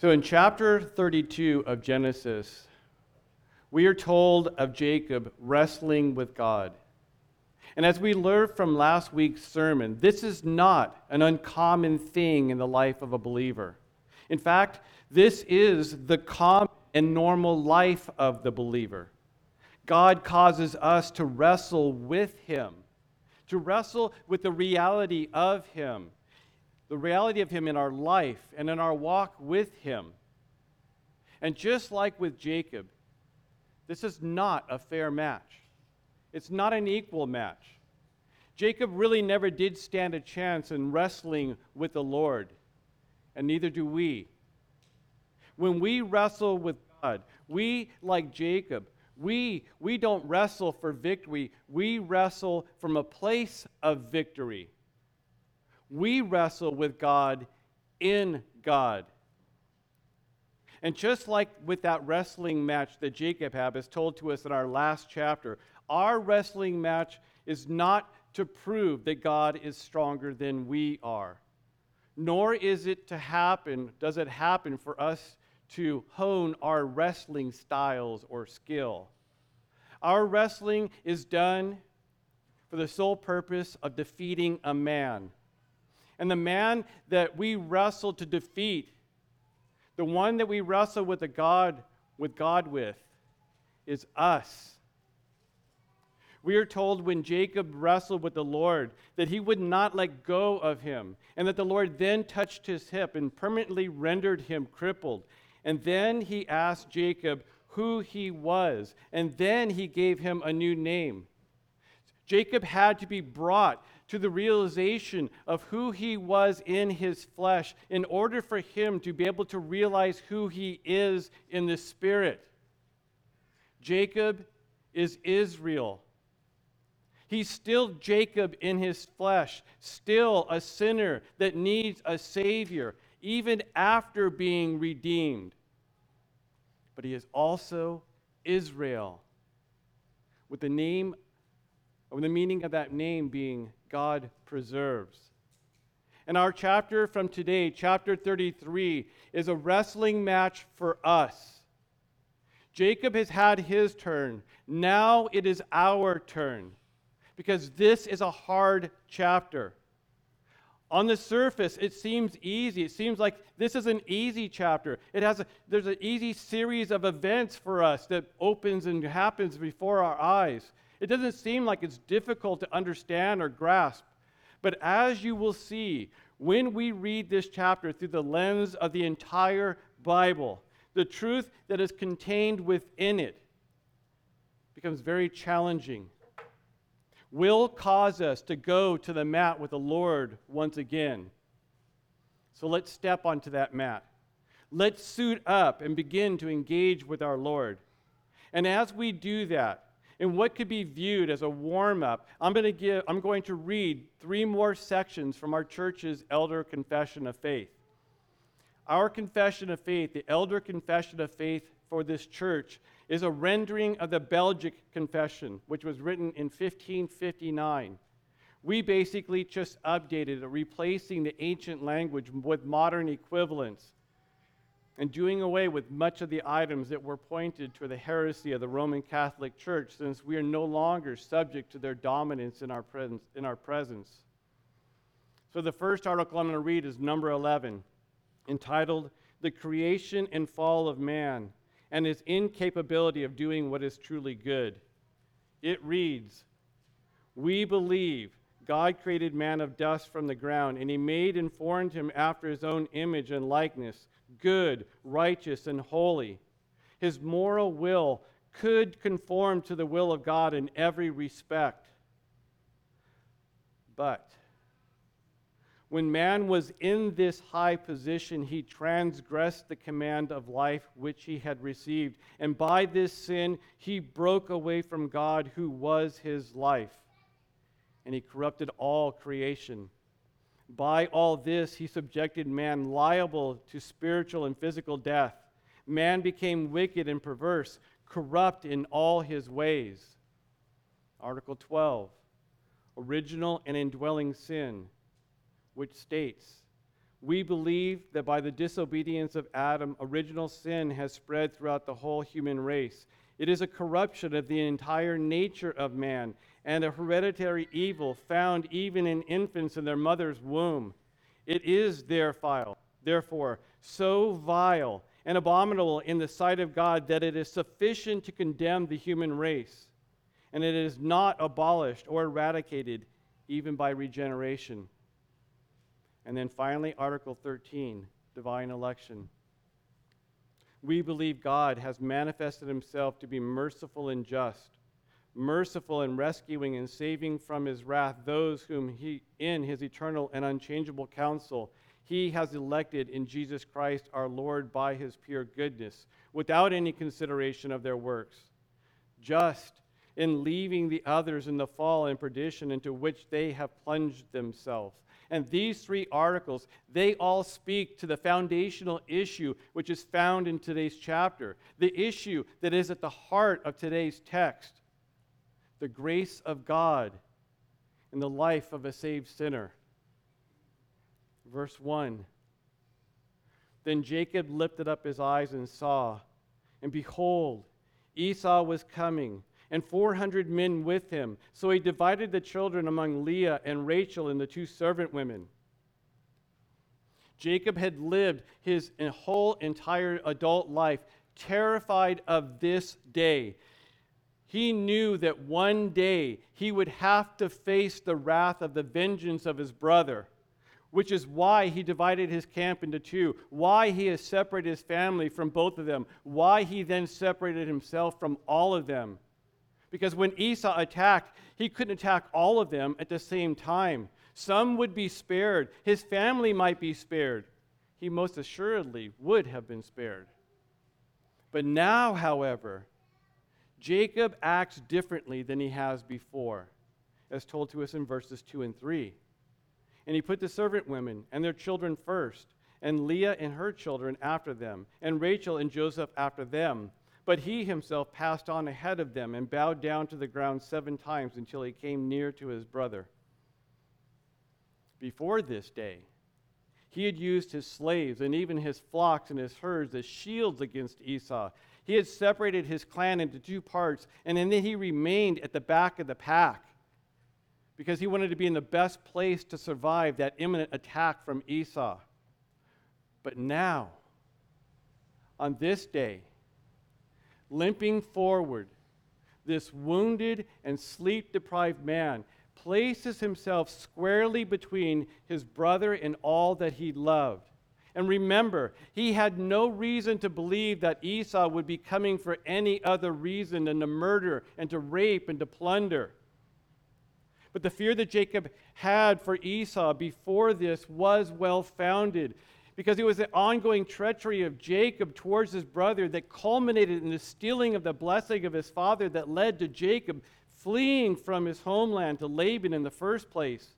So in chapter 32 of Genesis, we are told of Jacob wrestling with God. And as we learned from last week's sermon, this is not an uncommon thing in the life of a believer. In fact, this is the common and normal life of the believer. God causes us to wrestle with Him, to wrestle with the reality of Him the reality of Him in our life and in our walk with Him. And just like with Jacob, this is not a fair match. It's not an equal match. Jacob really never did stand a chance in wrestling with the Lord, and neither do we. When we wrestle with God, we, like Jacob, we, we don't wrestle for victory. We wrestle from a place of victory we wrestle with God in God. And just like with that wrestling match that Jacob had, as told to us in our last chapter, our wrestling match is not to prove that God is stronger than we are. Nor is it to happen, does it happen for us to hone our wrestling styles or skill. Our wrestling is done for the sole purpose of defeating a man and the man that we wrestle to defeat, the one that we wrestle with God with God with, is us. We are told when Jacob wrestled with the Lord that he would not let go of him, and that the Lord then touched his hip and permanently rendered him crippled. And then he asked Jacob who he was, and then he gave him a new name. Jacob had to be brought to the realization of who he was in his flesh in order for him to be able to realize who he is in the spirit. Jacob is Israel. He's still Jacob in his flesh, still a sinner that needs a Savior, even after being redeemed. But he is also Israel, with the name, with the meaning of that name being God preserves. And our chapter from today, chapter 33, is a wrestling match for us. Jacob has had his turn. Now it is our turn because this is a hard chapter. On the surface, it seems easy. It seems like this is an easy chapter. It has a, there's an easy series of events for us that opens and happens before our eyes. It doesn't seem like it's difficult to understand or grasp. But as you will see, when we read this chapter through the lens of the entire Bible, the truth that is contained within it becomes very challenging. Will cause us to go to the mat with the Lord once again. So let's step onto that mat. Let's suit up and begin to engage with our Lord. And as we do that, in what could be viewed as a warm up, I'm going to give I'm going to read three more sections from our church's elder confession of faith. Our confession of faith, the elder confession of faith for this church, is a rendering of the Belgic confession, which was written in 1559. We basically just updated it, replacing the ancient language with modern equivalents and doing away with much of the items that were pointed to the heresy of the Roman Catholic Church, since we are no longer subject to their dominance in our, presence, in our presence. So, the first article I'm going to read is number 11, entitled The Creation and Fall of Man and His Incapability of Doing What is Truly Good. It reads We believe God created man of dust from the ground, and He made and formed him after His own image and likeness good, righteous, and holy. His moral will could conform to the will of God in every respect. But when man was in this high position, he transgressed the command of life which he had received. And by this sin, he broke away from God, who was his life. And he corrupted all creation. By all this, he subjected man liable to spiritual and physical death. Man became wicked and perverse, corrupt in all his ways. Article 12 Original and indwelling sin, which states, We believe that by the disobedience of Adam, original sin has spread throughout the whole human race. It is a corruption of the entire nature of man and a hereditary evil found even in infants in their mother's womb. It is therefore, therefore so vile and abominable in the sight of God that it is sufficient to condemn the human race, and it is not abolished or eradicated even by regeneration. And then finally, Article 13 divine election. We believe God has manifested himself to be merciful and just, merciful in rescuing and saving from his wrath those whom he, in his eternal and unchangeable counsel, he has elected in Jesus Christ our Lord by his pure goodness, without any consideration of their works. Just in leaving the others in the fall and perdition into which they have plunged themselves and these three articles, they all speak to the foundational issue which is found in today's chapter, the issue that is at the heart of today's text the grace of God in the life of a saved sinner. Verse 1 Then Jacob lifted up his eyes and saw, and behold, Esau was coming and 400 men with him. So he divided the children among Leah and Rachel and the two servant women. Jacob had lived his whole entire adult life terrified of this day. He knew that one day he would have to face the wrath of the vengeance of his brother, which is why he divided his camp into two, why he has separated his family from both of them, why he then separated himself from all of them. Because when Esau attacked, he couldn't attack all of them at the same time. Some would be spared, his family might be spared. He most assuredly would have been spared. But now, however, Jacob acts differently than he has before, as told to us in verses 2 and 3. And he put the servant women and their children first, and Leah and her children after them, and Rachel and Joseph after them but he himself passed on ahead of them and bowed down to the ground seven times until he came near to his brother. Before this day, he had used his slaves and even his flocks and his herds as shields against Esau. He had separated his clan into two parts, and then he remained at the back of the pack because he wanted to be in the best place to survive that imminent attack from Esau. But now, on this day, limping forward, this wounded and sleep deprived man places himself squarely between his brother and all that he loved. And remember, he had no reason to believe that Esau would be coming for any other reason than to murder and to rape and to plunder. But the fear that Jacob had for Esau before this was well founded because it was the ongoing treachery of Jacob towards his brother that culminated in the stealing of the blessing of his father that led to Jacob fleeing from his homeland to Laban in the first place.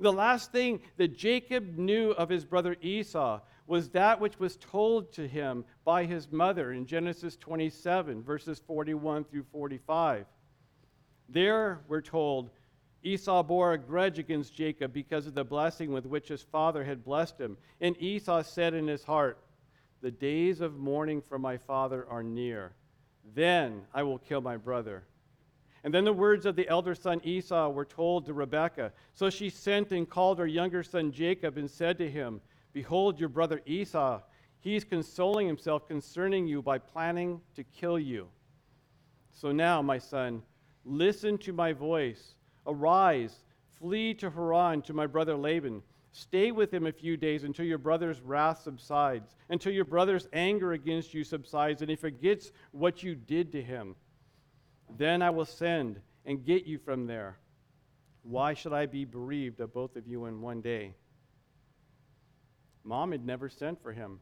The last thing that Jacob knew of his brother Esau was that which was told to him by his mother in Genesis 27, verses 41 through 45. There, we're told, Esau bore a grudge against Jacob because of the blessing with which his father had blessed him. And Esau said in his heart, The days of mourning for my father are near. Then I will kill my brother. And then the words of the elder son Esau were told to Rebekah. So she sent and called her younger son Jacob and said to him, Behold, your brother Esau. He is consoling himself concerning you by planning to kill you. So now, my son, listen to my voice Arise, flee to Haran to my brother Laban. Stay with him a few days until your brother's wrath subsides, until your brother's anger against you subsides, and he forgets what you did to him. Then I will send and get you from there. Why should I be bereaved of both of you in one day? Mom had never sent for him.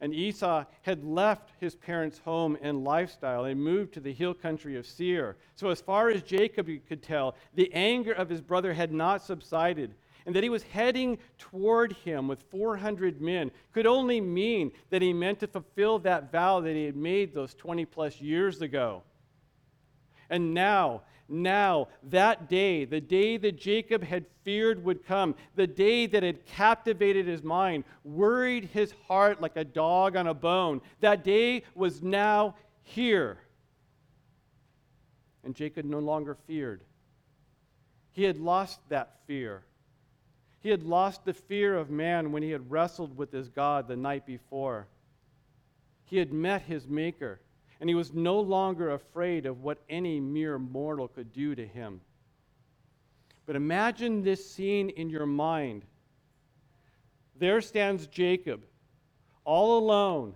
And Esau had left his parents' home and lifestyle and moved to the hill country of Seir. So, as far as Jacob could tell, the anger of his brother had not subsided. And that he was heading toward him with 400 men could only mean that he meant to fulfill that vow that he had made those 20 plus years ago. And now, now, that day, the day that Jacob had feared would come, the day that had captivated his mind, worried his heart like a dog on a bone, that day was now here. And Jacob no longer feared. He had lost that fear. He had lost the fear of man when he had wrestled with his God the night before. He had met his Maker and he was no longer afraid of what any mere mortal could do to him. But imagine this scene in your mind. There stands Jacob, all alone,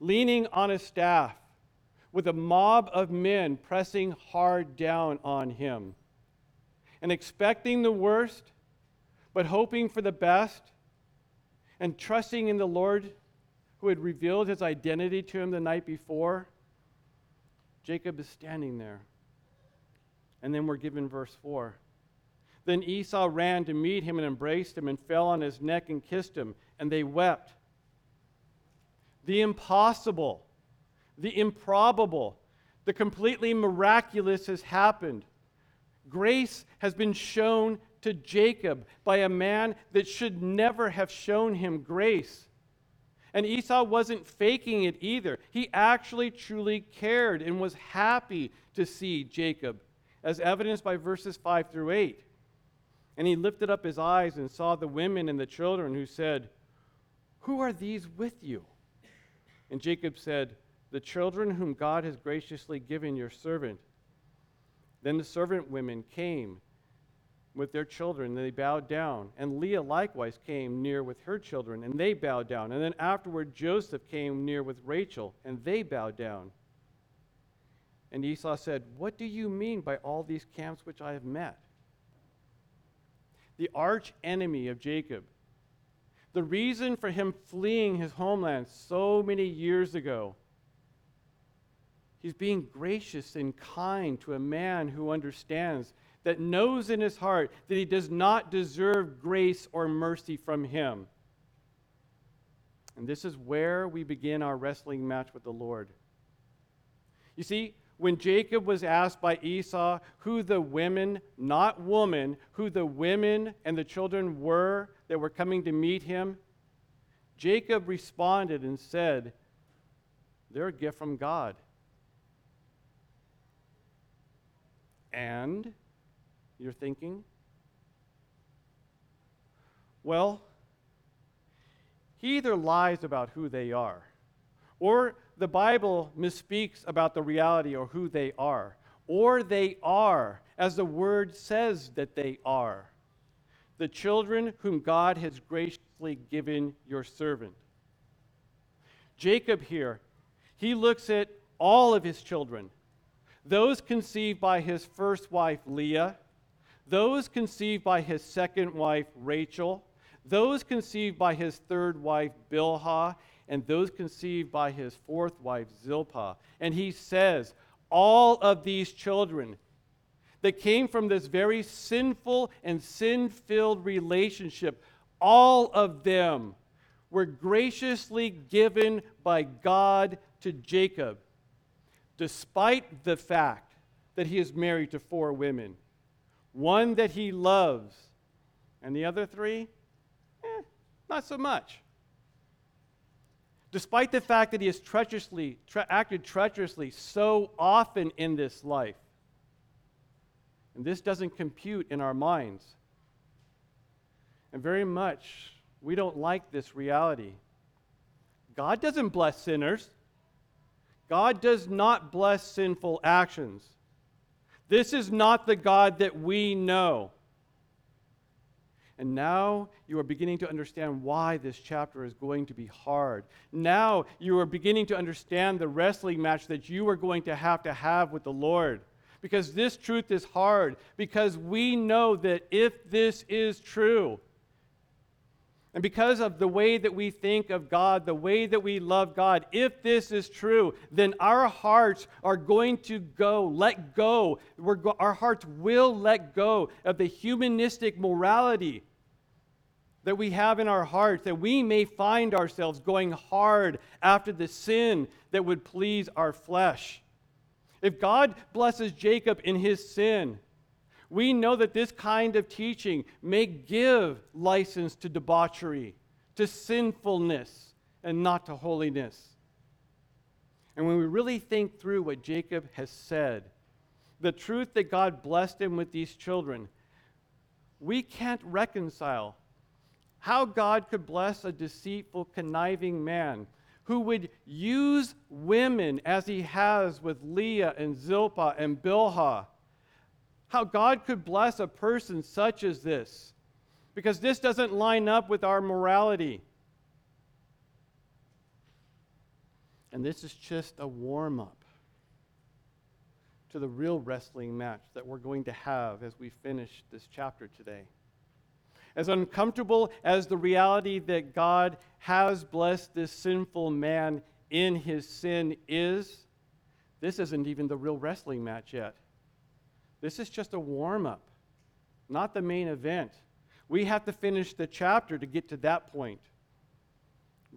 leaning on a staff, with a mob of men pressing hard down on him, and expecting the worst, but hoping for the best, and trusting in the Lord who had revealed his identity to him the night before Jacob is standing there. And then we're given verse 4. Then Esau ran to meet him and embraced him and fell on his neck and kissed him, and they wept. The impossible, the improbable, the completely miraculous has happened. Grace has been shown to Jacob by a man that should never have shown him grace. And Esau wasn't faking it either. He actually truly cared and was happy to see Jacob, as evidenced by verses 5 through 8. And he lifted up his eyes and saw the women and the children, who said, Who are these with you? And Jacob said, The children whom God has graciously given your servant. Then the servant women came with their children, and they bowed down. And Leah likewise came near with her children, and they bowed down. And then afterward, Joseph came near with Rachel, and they bowed down. And Esau said, What do you mean by all these camps which I have met? The arch enemy of Jacob, the reason for him fleeing his homeland so many years ago. He's being gracious and kind to a man who understands that knows in his heart that he does not deserve grace or mercy from him. And this is where we begin our wrestling match with the Lord. You see, when Jacob was asked by Esau who the women, not woman, who the women and the children were that were coming to meet him, Jacob responded and said, They're a gift from God. And you're thinking? Well, he either lies about who they are, or the Bible misspeaks about the reality or who they are, or they are, as the word says that they are, the children whom God has graciously given your servant. Jacob here, he looks at all of his children, those conceived by his first wife Leah those conceived by his second wife Rachel, those conceived by his third wife Bilhah, and those conceived by his fourth wife Zilpah. And he says, all of these children that came from this very sinful and sin filled relationship, all of them were graciously given by God to Jacob, despite the fact that he is married to four women one that he loves, and the other three, eh, not so much. Despite the fact that he has treacherously, tre- acted treacherously so often in this life, and this doesn't compute in our minds. And very much, we don't like this reality. God doesn't bless sinners. God does not bless sinful actions. This is not the God that we know. And now you are beginning to understand why this chapter is going to be hard. Now you are beginning to understand the wrestling match that you are going to have to have with the Lord. Because this truth is hard. Because we know that if this is true, and because of the way that we think of God, the way that we love God, if this is true, then our hearts are going to go, let go. Go, our hearts will let go of the humanistic morality that we have in our hearts, that we may find ourselves going hard after the sin that would please our flesh. If God blesses Jacob in his sin, we know that this kind of teaching may give license to debauchery, to sinfulness, and not to holiness. And when we really think through what Jacob has said, the truth that God blessed him with these children, we can't reconcile how God could bless a deceitful, conniving man who would use women as he has with Leah and Zilpah and Bilhah. How God could bless a person such as this, because this doesn't line up with our morality. And this is just a warm up to the real wrestling match that we're going to have as we finish this chapter today. As uncomfortable as the reality that God has blessed this sinful man in his sin is, this isn't even the real wrestling match yet. This is just a warm up, not the main event. We have to finish the chapter to get to that point.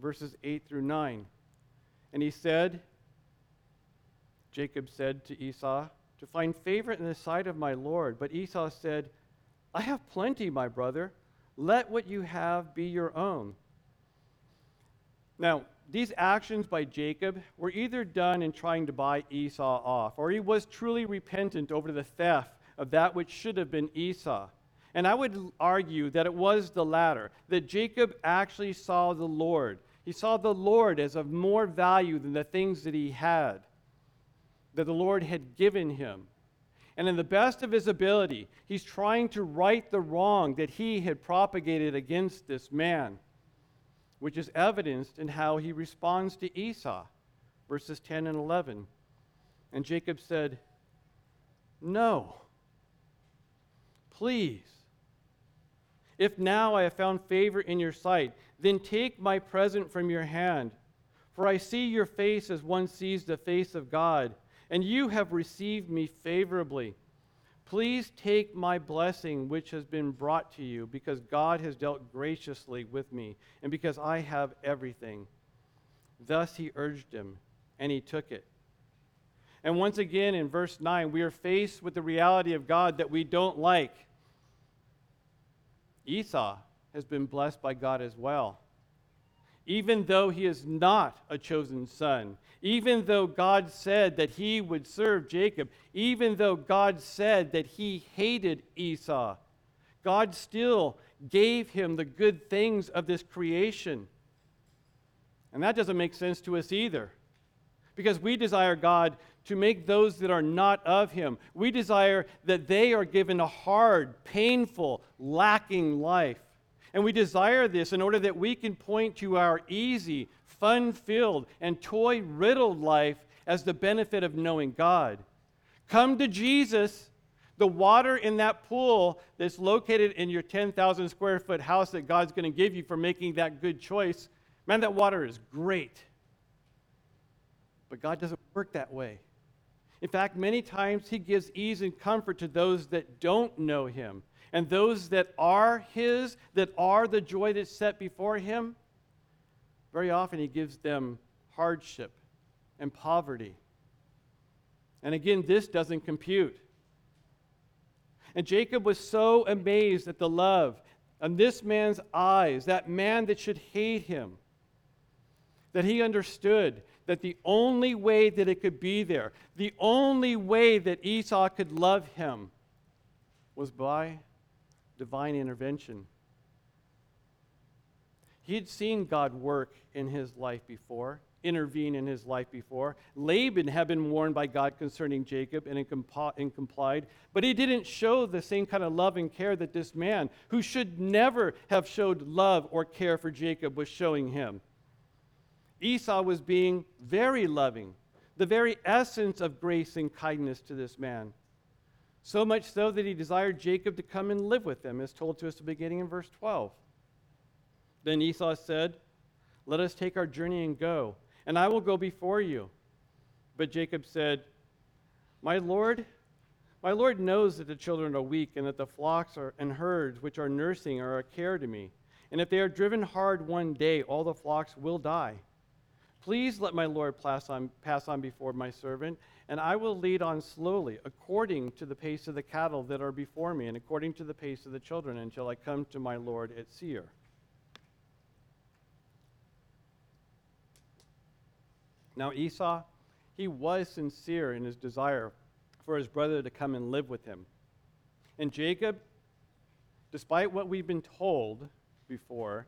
Verses 8 through 9. And he said, Jacob said to Esau, To find favor in the sight of my Lord. But Esau said, I have plenty, my brother. Let what you have be your own. Now, these actions by Jacob were either done in trying to buy Esau off, or he was truly repentant over the theft of that which should have been Esau. And I would argue that it was the latter, that Jacob actually saw the Lord. He saw the Lord as of more value than the things that he had, that the Lord had given him. And in the best of his ability, he's trying to right the wrong that he had propagated against this man, which is evidenced in how he responds to Esau, verses 10 and 11. And Jacob said, No, please. If now I have found favor in your sight, then take my present from your hand. For I see your face as one sees the face of God and you have received me favorably. Please take my blessing which has been brought to you, because God has dealt graciously with me, and because I have everything. Thus he urged him, and he took it. And once again in verse 9, we are faced with the reality of God that we don't like. Esau has been blessed by God as well even though he is not a chosen son, even though God said that he would serve Jacob, even though God said that he hated Esau, God still gave him the good things of this creation. And that doesn't make sense to us either. Because we desire God to make those that are not of him. We desire that they are given a hard, painful, lacking life. And we desire this in order that we can point to our easy, fun filled, and toy riddled life as the benefit of knowing God. Come to Jesus. The water in that pool that's located in your 10,000 square foot house that God's going to give you for making that good choice, man, that water is great. But God doesn't work that way. In fact, many times He gives ease and comfort to those that don't know Him. And those that are His, that are the joy that's set before Him, very often He gives them hardship and poverty. And again, this doesn't compute. And Jacob was so amazed at the love in this man's eyes, that man that should hate him, that he understood that the only way that it could be there, the only way that Esau could love him, was by divine intervention. He had seen God work in his life before, intervene in his life before. Laban had been warned by God concerning Jacob and, and complied, but he didn't show the same kind of love and care that this man, who should never have showed love or care for Jacob, was showing him. Esau was being very loving, the very essence of grace and kindness to this man. So much so that he desired Jacob to come and live with them, as told to us at the beginning in verse 12. Then Esau said, Let us take our journey and go, and I will go before you. But Jacob said, My Lord, my Lord knows that the children are weak, and that the flocks are, and herds which are nursing are a care to me. And if they are driven hard one day, all the flocks will die. Please let my Lord pass on, pass on before my servant, and I will lead on slowly, according to the pace of the cattle that are before me, and according to the pace of the children, until I come to my Lord at Seir. Now, Esau, he was sincere in his desire for his brother to come and live with him. And Jacob, despite what we've been told before,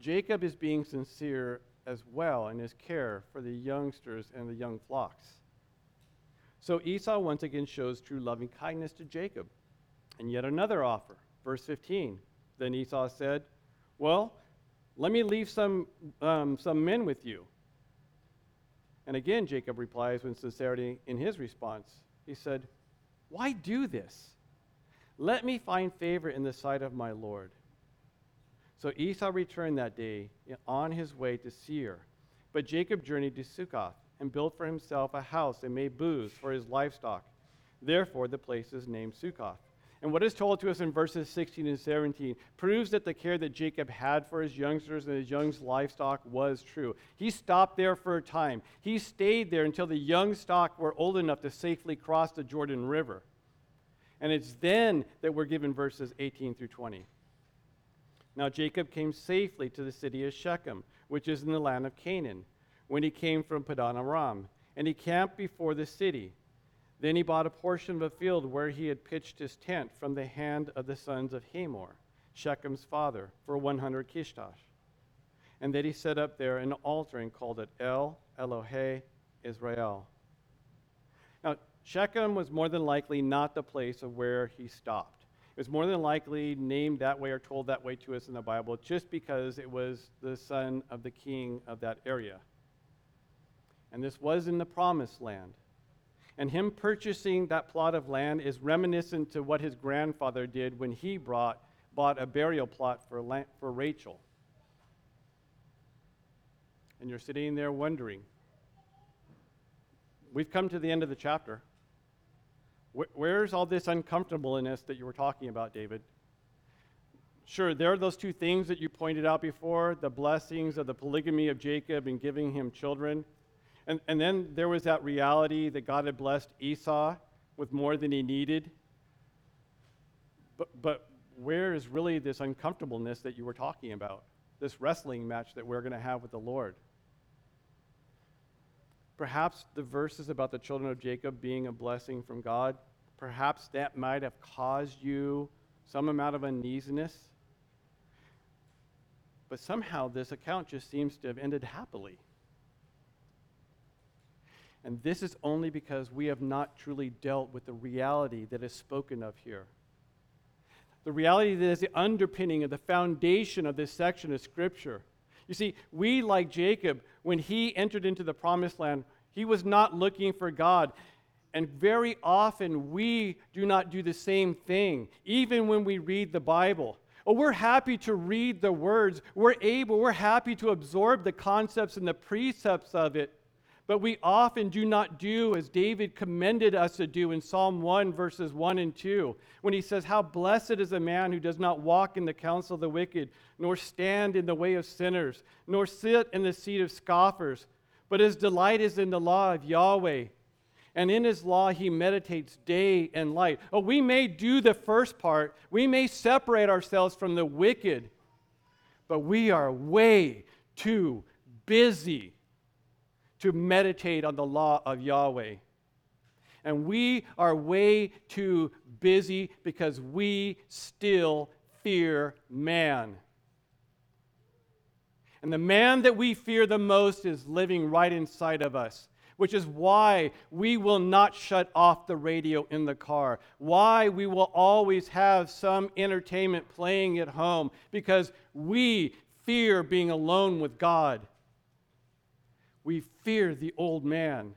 Jacob is being sincere as well in his care for the youngsters and the young flocks. So Esau once again shows true loving kindness to Jacob. And yet another offer. Verse 15. Then Esau said, Well, let me leave some, um, some men with you. And again, Jacob replies with sincerity in his response. He said, Why do this? Let me find favor in the sight of my Lord. So Esau returned that day on his way to Seir. But Jacob journeyed to Succoth and built for himself a house and made booths for his livestock. Therefore, the place is named Succoth. And what is told to us in verses 16 and 17 proves that the care that Jacob had for his youngsters and his young livestock was true. He stopped there for a time. He stayed there until the young stock were old enough to safely cross the Jordan River. And it's then that we're given verses 18 through 20. Now Jacob came safely to the city of Shechem, which is in the land of Canaan, when he came from Padan Aram, and he camped before the city. Then he bought a portion of a field where he had pitched his tent from the hand of the sons of Hamor, Shechem's father, for 100 kesitah. And then he set up there an altar and called it El Elohe Israel. Now, Shechem was more than likely not the place of where he stopped. It was more than likely named that way or told that way to us in the Bible just because it was the son of the king of that area. And this was in the promised land. And him purchasing that plot of land is reminiscent to what his grandfather did when he brought, bought a burial plot for, for Rachel. And you're sitting there wondering. We've come to the end of the chapter. Where's all this uncomfortableness that you were talking about, David? Sure, there are those two things that you pointed out before the blessings of the polygamy of Jacob and giving him children. And, and then there was that reality that God had blessed Esau with more than he needed. But, but where is really this uncomfortableness that you were talking about? This wrestling match that we're going to have with the Lord? Perhaps the verses about the children of Jacob being a blessing from God, perhaps that might have caused you some amount of uneasiness. But somehow this account just seems to have ended happily. And this is only because we have not truly dealt with the reality that is spoken of here. The reality that is the underpinning of the foundation of this section of Scripture. You see, we, like Jacob, when he entered into the promised land, he was not looking for God. And very often we do not do the same thing, even when we read the Bible. Oh, we're happy to read the words. We're able, we're happy to absorb the concepts and the precepts of it. But we often do not do as David commended us to do in Psalm 1, verses 1 and 2, when he says, How blessed is a man who does not walk in the counsel of the wicked, nor stand in the way of sinners, nor sit in the seat of scoffers, but his delight is in the law of Yahweh. And in his law he meditates day and night. Oh, we may do the first part, we may separate ourselves from the wicked, but we are way too busy to meditate on the law of Yahweh. And we are way too busy because we still fear man. And the man that we fear the most is living right inside of us, which is why we will not shut off the radio in the car, why we will always have some entertainment playing at home, because we fear being alone with God we fear the old man.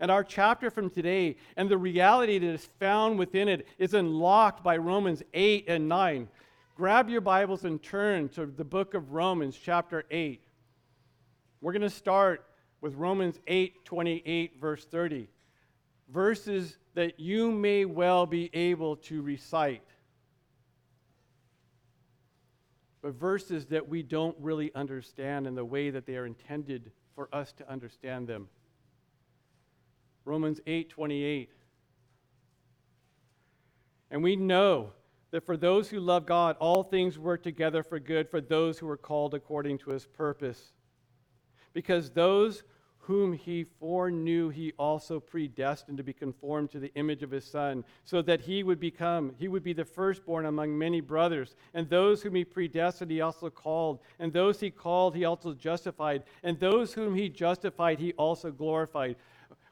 And our chapter from today and the reality that is found within it is unlocked by Romans 8 and 9. Grab your Bibles and turn to the book of Romans, chapter 8. We're going to start with Romans 8 28, verse 30. Verses that you may well be able to recite. but verses that we don't really understand in the way that they are intended for us to understand them. Romans 8 28. And we know that for those who love God, all things work together for good for those who are called according to his purpose. Because those whom he foreknew, he also predestined to be conformed to the image of his Son, so that he would become, he would be the firstborn among many brothers. And those whom he predestined, he also called. And those he called, he also justified. And those whom he justified, he also glorified.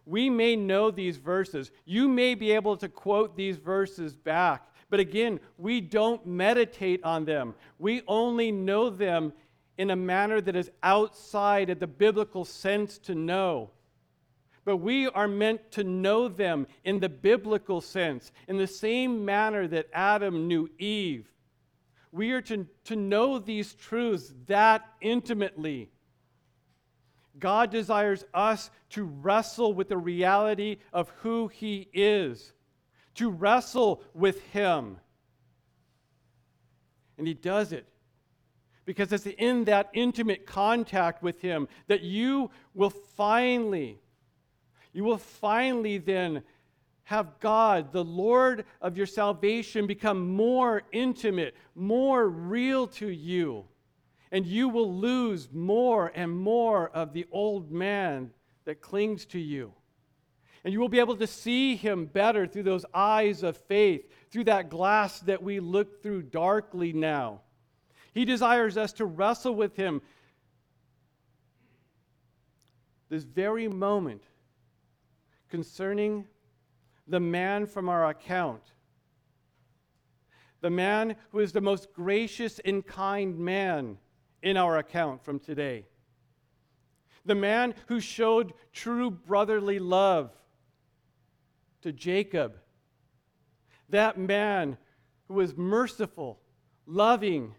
We may know these verses. You may be able to quote these verses back. But again, we don't meditate on them. We only know them in a manner that is outside of the biblical sense to know. But we are meant to know them in the biblical sense, in the same manner that Adam knew Eve. We are to, to know these truths that intimately. God desires us to wrestle with the reality of who He is, to wrestle with Him. And He does it because it's in that intimate contact with Him that you will finally, you will finally then have God, the Lord of your salvation, become more intimate, more real to you. And you will lose more and more of the old man that clings to you. And you will be able to see him better through those eyes of faith, through that glass that we look through darkly now. He desires us to wrestle with Him. This very moment concerning the man from our account, the man who is the most gracious and kind man in our account from today, the man who showed true brotherly love to Jacob, that man who was merciful, loving,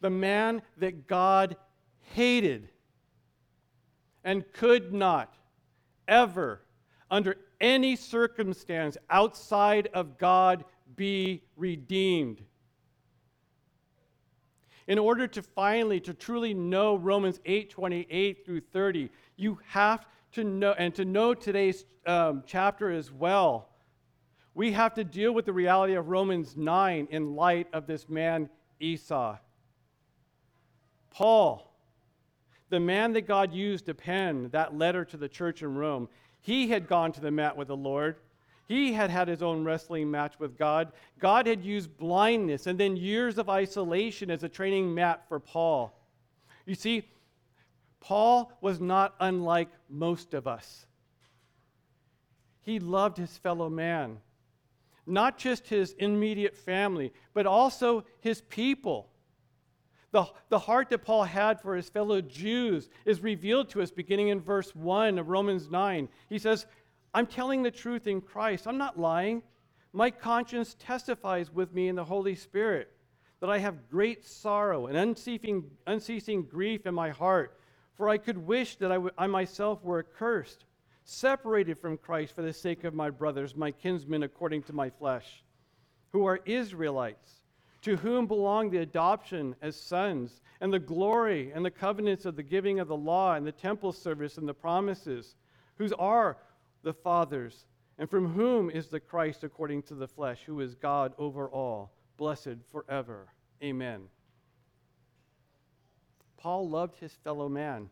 the man that God hated and could not ever, under any circumstance outside of God, be redeemed. In order to finally, to truly know Romans 8 28 through 30, you have to know, and to know today's um, chapter as well, we have to deal with the reality of Romans 9 in light of this man Esau. Paul, the man that God used to pen that letter to the church in Rome, he had gone to the mat with the Lord. He had had his own wrestling match with God. God had used blindness and then years of isolation as a training mat for Paul. You see, Paul was not unlike most of us. He loved his fellow man, not just his immediate family, but also his people. The, the heart that Paul had for his fellow Jews is revealed to us beginning in verse 1 of Romans 9. He says, I'm telling the truth in Christ. I'm not lying. My conscience testifies with me in the Holy Spirit that I have great sorrow and unceasing, unceasing grief in my heart, for I could wish that I, w- I myself were accursed, separated from Christ for the sake of my brothers, my kinsmen according to my flesh, who are Israelites to whom belong the adoption as sons, and the glory and the covenants of the giving of the law, and the temple service and the promises, whose are the fathers, and from whom is the Christ according to the flesh, who is God over all, blessed forever. Amen. Paul loved his fellow man,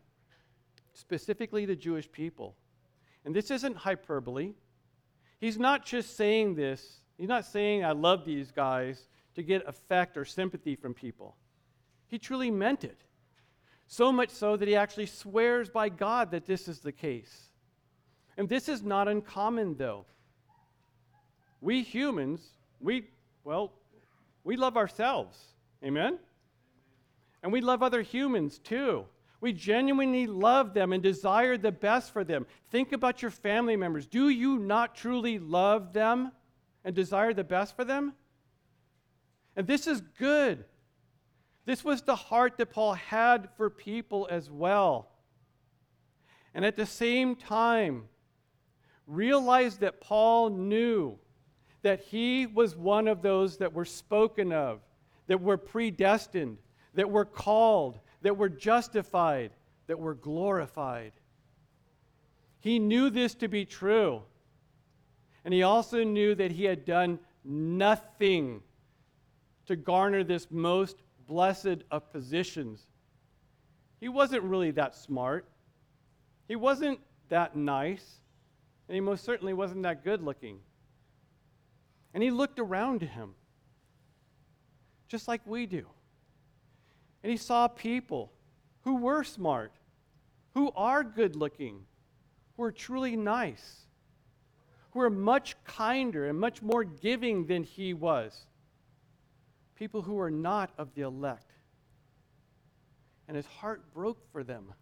specifically the Jewish people. And this isn't hyperbole. He's not just saying this, he's not saying, I love these guys to get affect or sympathy from people. He truly meant it. So much so that he actually swears by God that this is the case. And this is not uncommon, though. We humans, we, well, we love ourselves. Amen? And we love other humans too. We genuinely love them and desire the best for them. Think about your family members. Do you not truly love them and desire the best for them? And this is good. This was the heart that Paul had for people as well. And at the same time, realize that Paul knew that he was one of those that were spoken of, that we're predestined, that we're called, that we're justified, that we're glorified. He knew this to be true. And he also knew that he had done nothing to garner this most blessed of positions. He wasn't really that smart. He wasn't that nice. And he most certainly wasn't that good looking. And he looked around him, just like we do. And he saw people who were smart, who are good looking, who are truly nice, who are much kinder and much more giving than he was. People who are not of the elect. And his heart broke for them.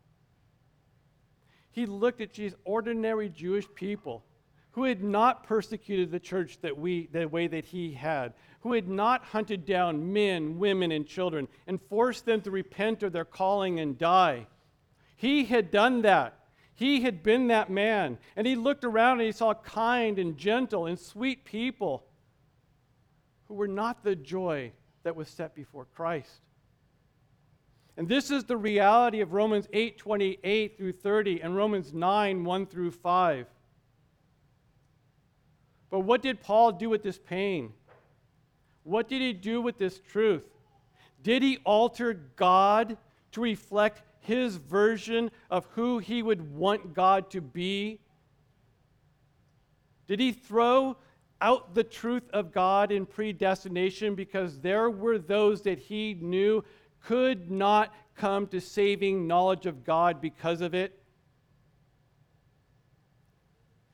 He looked at these ordinary Jewish people who had not persecuted the church that we, the way that he had, who had not hunted down men, women, and children and forced them to repent of their calling and die. He had done that. He had been that man. And he looked around and he saw kind and gentle and sweet people who were not the joy that was set before Christ. And this is the reality of Romans 8 28 through 30 and Romans 9 1 through 5. But what did Paul do with this pain? What did he do with this truth? Did he alter God to reflect his version of who he would want God to be? Did he throw out the truth of God in predestination because there were those that he knew could not come to saving knowledge of God because of it?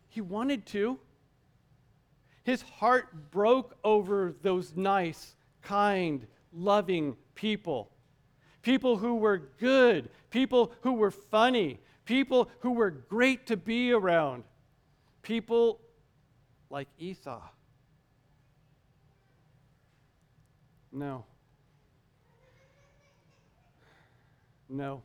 He wanted to. His heart broke over those nice, kind, loving people. People who were good, people who were funny, people who were great to be around, people like Esau. No. No.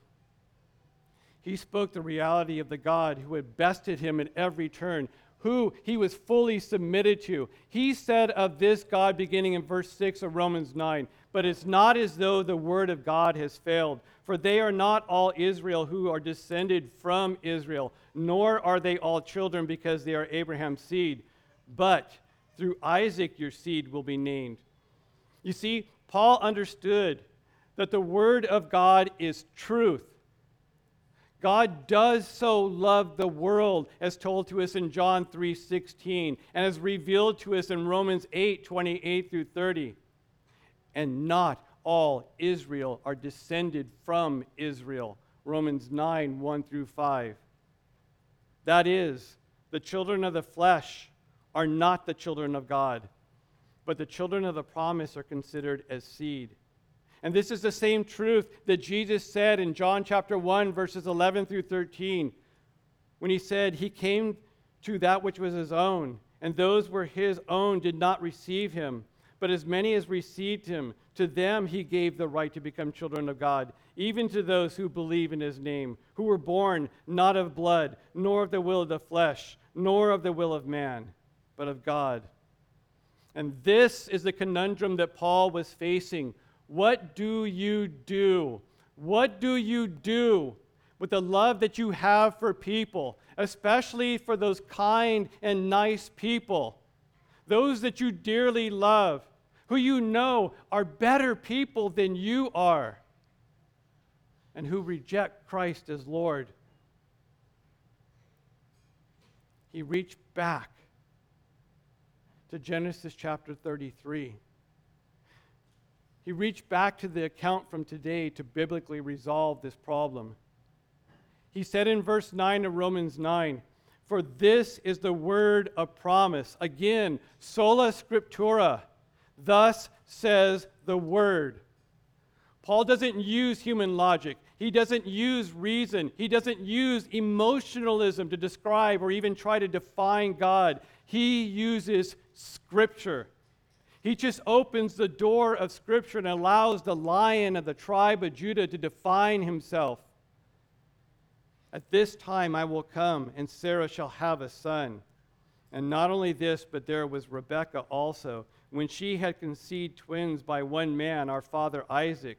He spoke the reality of the God who had bested him at every turn, who he was fully submitted to. He said of this God, beginning in verse 6 of Romans 9, But it's not as though the word of God has failed, for they are not all Israel who are descended from Israel, nor are they all children because they are Abraham's seed, but through Isaac your seed will be named. You see, Paul understood that the word of God is truth God does so love the world, as told to us in John 3:16, and as revealed to us in Romans 8:28 through 30. And not all Israel are descended from Israel. Romans 9, 1 through 5. That is, the children of the flesh are not the children of God, but the children of the promise are considered as seed. And this is the same truth that Jesus said in John chapter 1, verses 11 through 13, when he said, He came to that which was his own, and those were his own did not receive him. But as many as received him, to them he gave the right to become children of God, even to those who believe in his name, who were born not of blood, nor of the will of the flesh, nor of the will of man, but of God. And this is the conundrum that Paul was facing what do you do? What do you do with the love that you have for people, especially for those kind and nice people, those that you dearly love, who you know are better people than you are, and who reject Christ as Lord? He reached back to Genesis chapter 33 he reached back to the account from today to biblically resolve this problem. He said in verse 9 of Romans 9, For this is the word of promise. Again, sola scriptura. Thus says the word. Paul doesn't use human logic. He doesn't use reason. He doesn't use emotionalism to describe or even try to define God. He uses scripture. He just opens the door of Scripture and allows the lion of the tribe of Judah to define himself. At this time I will come, and Sarah shall have a son. And not only this, but there was Rebekah also, when she had conceived twins by one man, our father Isaac.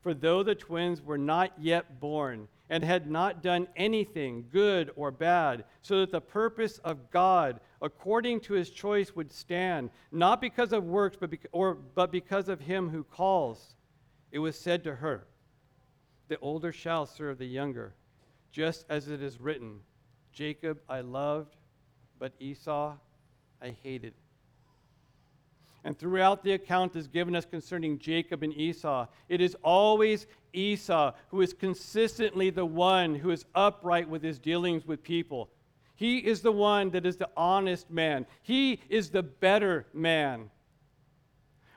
For though the twins were not yet born, and had not done anything, good or bad, so that the purpose of God, according to his choice, would stand, not because of works, but, or, but because of him who calls, it was said to her, The older shall serve the younger, just as it is written, Jacob I loved, but Esau I hated. And throughout the account is given us concerning Jacob and Esau, it is always Esau who is consistently the one who is upright with his dealings with people. He is the one that is the honest man, he is the better man.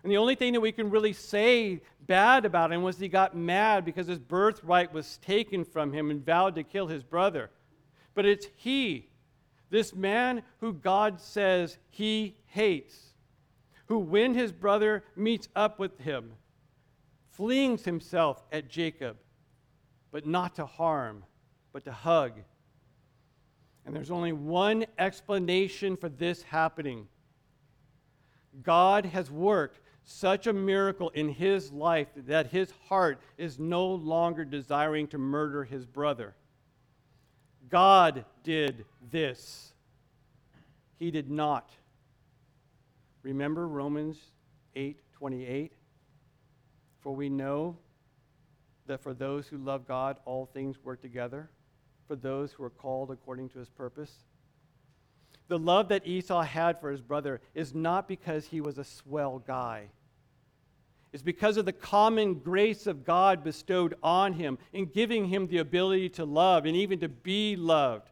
And the only thing that we can really say bad about him was he got mad because his birthright was taken from him and vowed to kill his brother. But it's he, this man who God says he hates who, when his brother meets up with him, flings himself at Jacob, but not to harm, but to hug. And there's only one explanation for this happening God has worked such a miracle in his life that his heart is no longer desiring to murder his brother. God did this. He did not. Remember Romans 8 28? For we know that for those who love God, all things work together, for those who are called according to his purpose. The love that Esau had for his brother is not because he was a swell guy. It's because of the common grace of God bestowed on him in giving him the ability to love and even to be loved.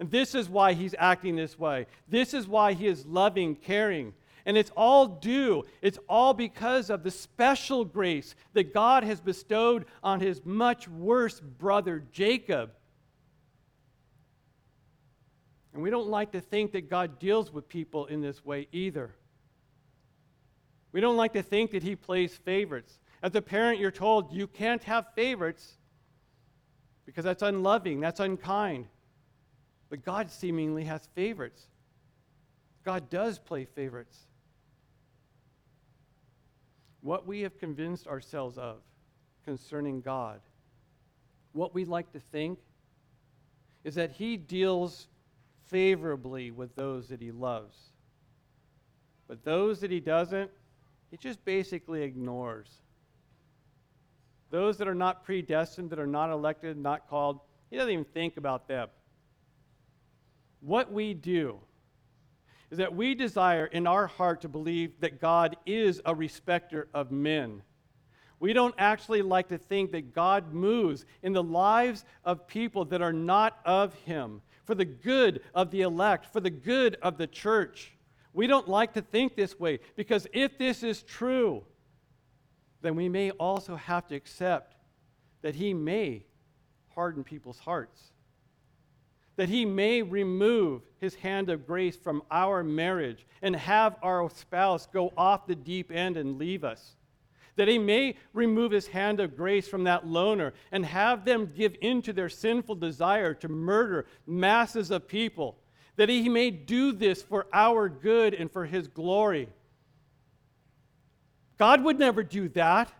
And this is why he's acting this way. This is why he is loving, caring. And it's all due, it's all because of the special grace that God has bestowed on his much worse brother, Jacob. And we don't like to think that God deals with people in this way either. We don't like to think that he plays favorites. As a parent, you're told you can't have favorites because that's unloving, that's unkind. But God seemingly has favorites. God does play favorites what we have convinced ourselves of concerning God, what we like to think, is that He deals favorably with those that He loves. But those that He doesn't, He just basically ignores. Those that are not predestined, that are not elected, not called, He doesn't even think about them. What we do, is that we desire in our heart to believe that God is a respecter of men. We don't actually like to think that God moves in the lives of people that are not of Him for the good of the elect, for the good of the church. We don't like to think this way because if this is true, then we may also have to accept that He may harden people's hearts that he may remove his hand of grace from our marriage and have our spouse go off the deep end and leave us. That he may remove his hand of grace from that loner and have them give into their sinful desire to murder masses of people. That he may do this for our good and for his glory. God would never do that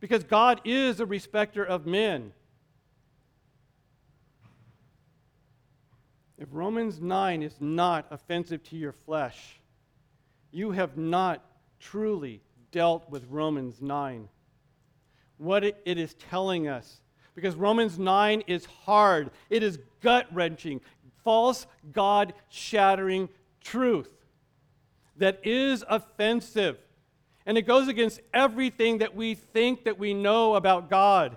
because God is a respecter of men. If Romans 9 is not offensive to your flesh, you have not truly dealt with Romans 9. What it, is telling us. Because Romans 9 is hard, it is gut wrenching, false, God shattering truth that is offensive. And it goes against everything that we think that we know about God.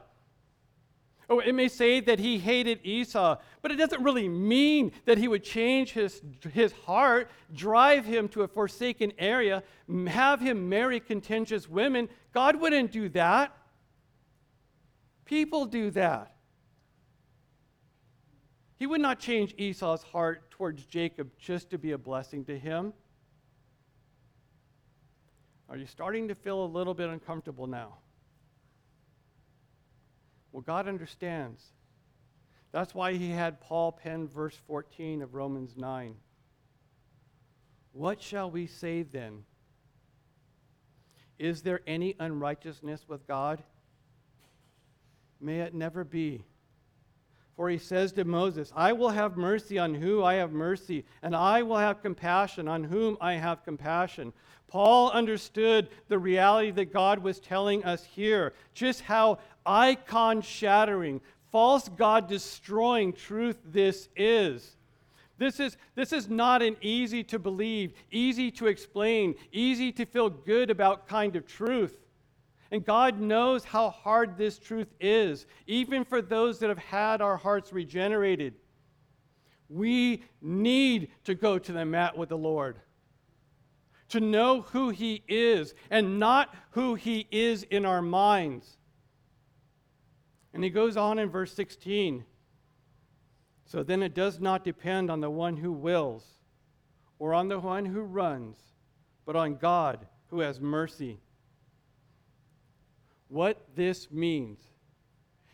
Oh, it may say that he hated Esau, but it doesn't really mean that he would change his, his heart, drive him to a forsaken area, have him marry contentious women. God wouldn't do that. People do that. He would not change Esau's heart towards Jacob just to be a blessing to him. Are you starting to feel a little bit uncomfortable now? Well, God understands. That's why he had Paul pen verse 14 of Romans 9. What shall we say then Is there any unrighteousness with God? May it never be. For he says to Moses, I will have mercy on who I have mercy, and I will have compassion on whom I have compassion. Paul understood the reality that God was telling us here, just how icon shattering, false God destroying truth this is. This is, this is not an easy to believe, easy to explain, easy to feel good about kind of truth. And God knows how hard this truth is, even for those that have had our hearts regenerated. We need to go to the mat with the Lord, to know who He is and not who He is in our minds. And He goes on in verse 16. So then it does not depend on the one who wills or on the one who runs, but on God who has mercy. What this means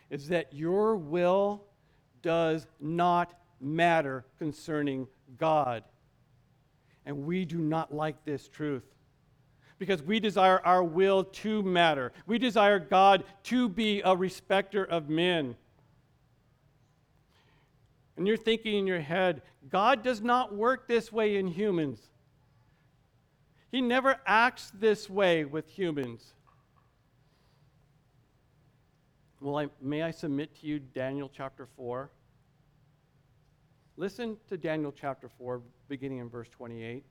is that your will does not matter concerning God. And we do not like this truth because we desire our will to matter. We desire God to be a respecter of men. And you're thinking in your head, God does not work this way in humans. He never acts this way with humans. Well, I, may I submit to you Daniel chapter 4? Listen to Daniel chapter 4, beginning in verse 28.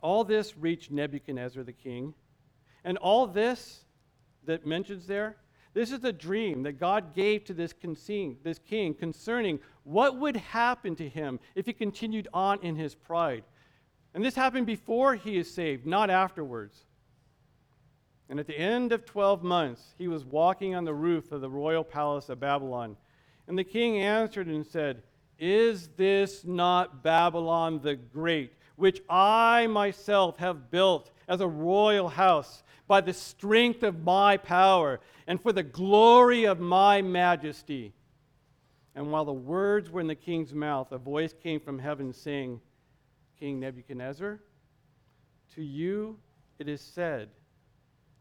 All this reached Nebuchadnezzar the king, and all this that mentions there, this is the dream that God gave to this, this king concerning what would happen to him if he continued on in his pride. And this happened before he is saved, not afterwards. And at the end of 12 months, he was walking on the roof of the royal palace of Babylon. And the king answered and said, Is this not Babylon the Great, which I myself have built as a royal house by the strength of my power and for the glory of my majesty? And while the words were in the king's mouth, a voice came from heaven saying, King Nebuchadnezzar, to you it is said,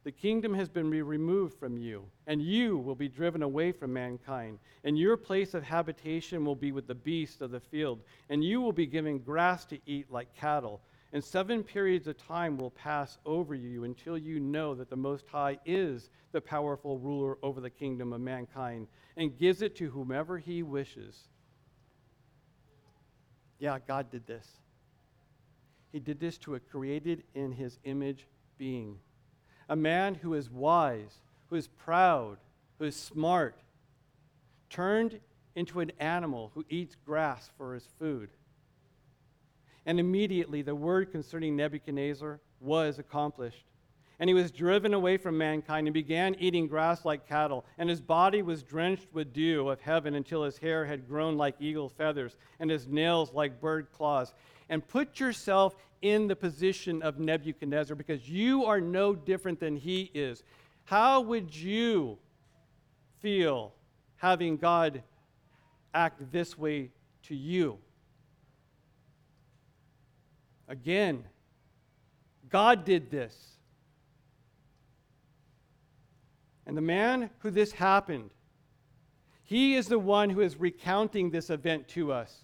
the kingdom has been removed from you, and you will be driven away from mankind. And your place of habitation will be with the beasts of the field, and you will be given grass to eat like cattle. And seven periods of time will pass over you until you know that the Most High is the powerful ruler over the kingdom of mankind and gives it to whomever he wishes. Yeah, God did this. He did this to a created in his image being a man who is wise, who is proud, who is smart, turned into an animal who eats grass for his food. And immediately the word concerning Nebuchadnezzar was accomplished. And he was driven away from mankind and began eating grass like cattle. And his body was drenched with dew of heaven until his hair had grown like eagle feathers and his nails like bird claws. And put yourself in the position of Nebuchadnezzar because you are no different than he is. How would you feel having God act this way to you? Again, God did this. And the man who this happened, he is the one who is recounting this event to us.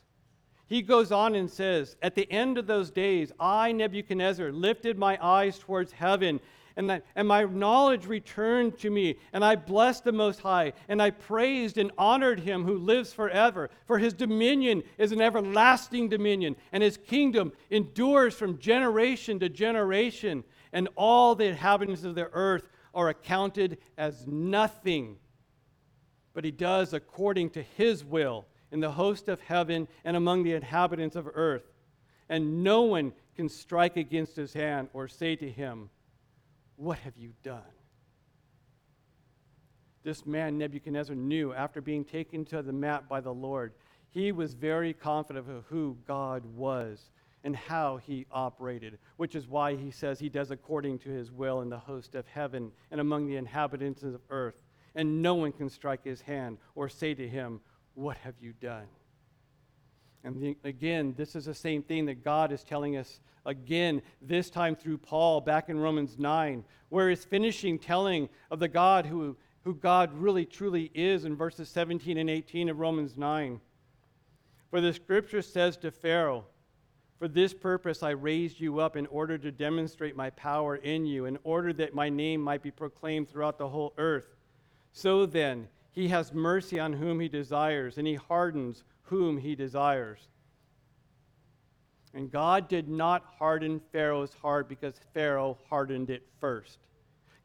He goes on and says, At the end of those days, I, Nebuchadnezzar, lifted my eyes towards heaven, and, that, and my knowledge returned to me, and I blessed the Most High, and I praised and honored him who lives forever. For his dominion is an everlasting dominion, and his kingdom endures from generation to generation, and all the inhabitants of the earth are accounted as nothing. But he does according to his will in the host of heaven and among the inhabitants of earth. And no one can strike against his hand or say to him, What have you done? This man, Nebuchadnezzar, knew after being taken to the mat by the Lord, he was very confident of who God was and how he operated, which is why he says he does according to his will in the host of heaven and among the inhabitants of earth. And no one can strike his hand or say to him, what have you done? And the, again, this is the same thing that God is telling us again, this time through Paul back in Romans 9, where he's finishing telling of the God who, who God really truly is in verses 17 and 18 of Romans 9. For the scripture says to Pharaoh, For this purpose I raised you up in order to demonstrate my power in you, in order that my name might be proclaimed throughout the whole earth. So then, he has mercy on whom he desires, and he hardens whom he desires. And God did not harden Pharaoh's heart because Pharaoh hardened it first.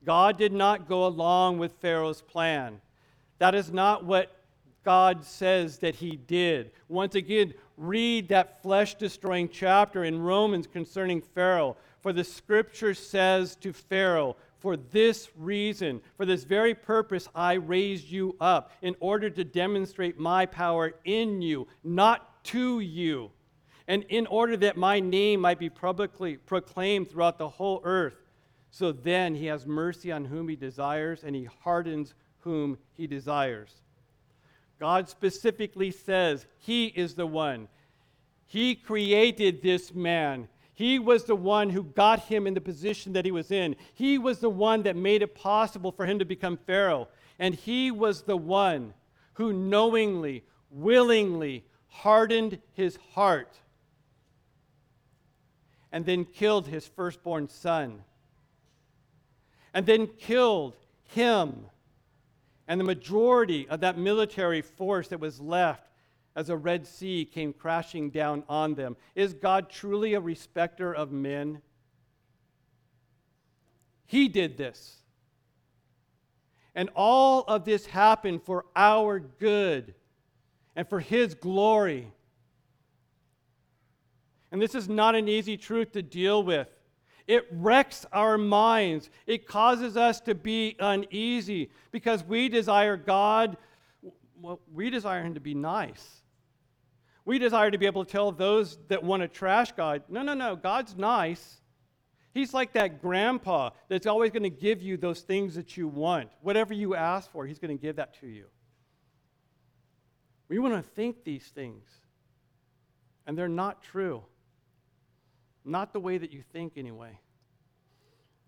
God did not go along with Pharaoh's plan. That is not what God says that he did. Once again, read that flesh destroying chapter in Romans concerning Pharaoh. For the scripture says to Pharaoh, For this reason, for this very purpose, I raised you up, in order to demonstrate my power in you, not to you, and in order that my name might be publicly proclaimed throughout the whole earth. So then he has mercy on whom he desires, and he hardens whom he desires. God specifically says he is the one. He created this man. He was the one who got him in the position that he was in. He was the one that made it possible for him to become Pharaoh. And he was the one who knowingly, willingly hardened his heart and then killed his firstborn son. And then killed him and the majority of that military force that was left as a Red Sea came crashing down on them. Is God truly a respecter of men? He did this. And all of this happened for our good and for His glory. And this is not an easy truth to deal with. It wrecks our minds. It causes us to be uneasy because we desire God, well, we desire Him to be nice. We desire to be able to tell those that want to trash God, no, no, no, God's nice. He's like that grandpa that's always going to give you those things that you want. Whatever you ask for, He's going to give that to you. We want to think these things, and they're not true. Not the way that you think, anyway.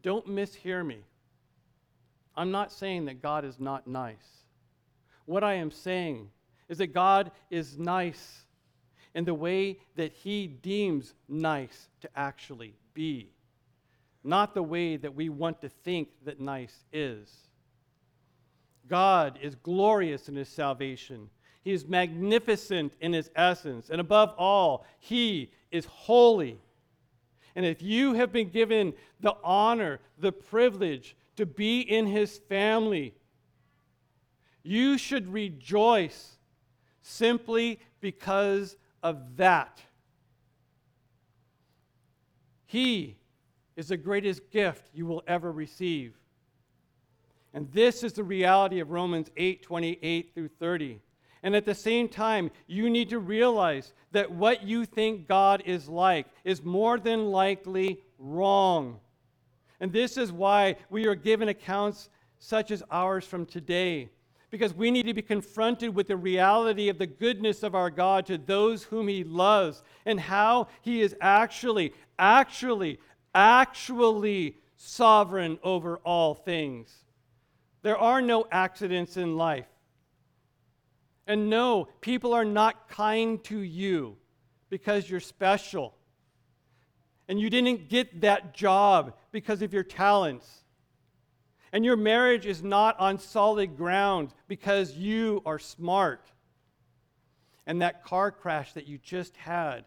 Don't mishear me. I'm not saying that God is not nice. What I am saying is that God is nice in the way that He deems nice to actually be, not the way that we want to think that nice is. God is glorious in His salvation. He is magnificent in His essence. And above all, He is holy. And if you have been given the honor, the privilege to be in his family, you should rejoice simply because of that. He is the greatest gift you will ever receive. And this is the reality of Romans 8 28 through 30. And at the same time, you need to realize that what you think God is like is more than likely wrong. And this is why we are given accounts such as ours from today. Because we need to be confronted with the reality of the goodness of our God to those whom He loves and how He is actually, actually, actually sovereign over all things. There are no accidents in life. And no, people are not kind to you because you're special. And you didn't get that job because of your talents. And your marriage is not on solid ground because you are smart. And that car crash that you just had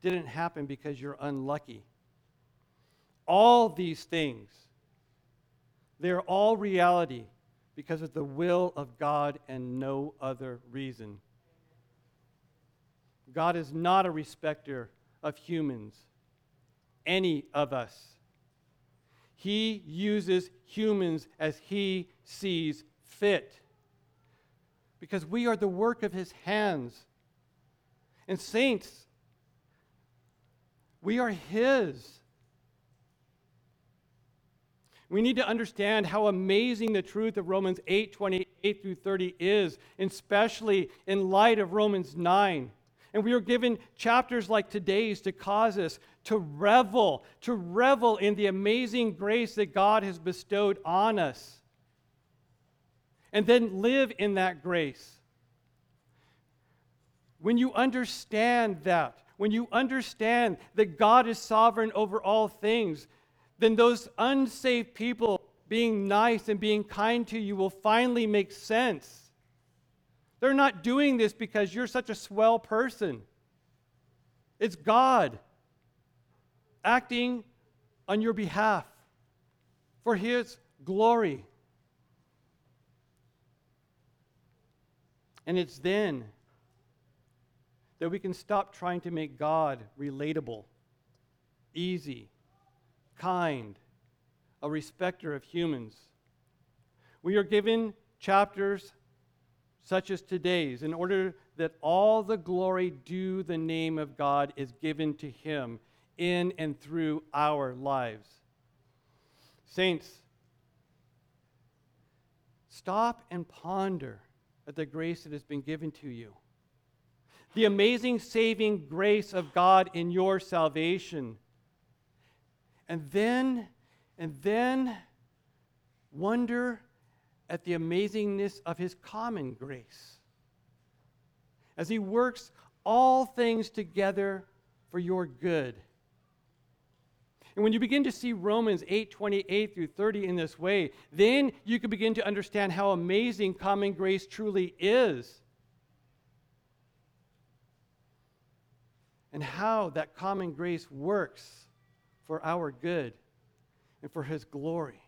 didn't happen because you're unlucky. All these things, they're all reality because of the will of God and no other reason. God is not a respecter of humans, any of us. He uses humans as he sees fit because we are the work of his hands. And, saints, we are his. We need to understand how amazing the truth of Romans 8 28 through 30 is, especially in light of Romans 9. And we are given chapters like today's to cause us to revel, to revel in the amazing grace that God has bestowed on us. And then live in that grace. When you understand that, when you understand that God is sovereign over all things, then those unsaved people being nice and being kind to you will finally make sense. They're not doing this because you're such a swell person. It's God acting on your behalf for His glory. And it's then that we can stop trying to make God relatable, easy, kind, a respecter of humans. We are given chapters such as today's in order that all the glory due the name of God is given to him in and through our lives. Saints, stop and ponder at the grace that has been given to you the amazing saving grace of God in your salvation. And then, and then wonder at the amazingness of his common grace as he works all things together for your good. And when you begin to see Romans 8 28 through 30 in this way, then you can begin to understand how amazing common grace truly is. and how that common grace works for our good and for His glory.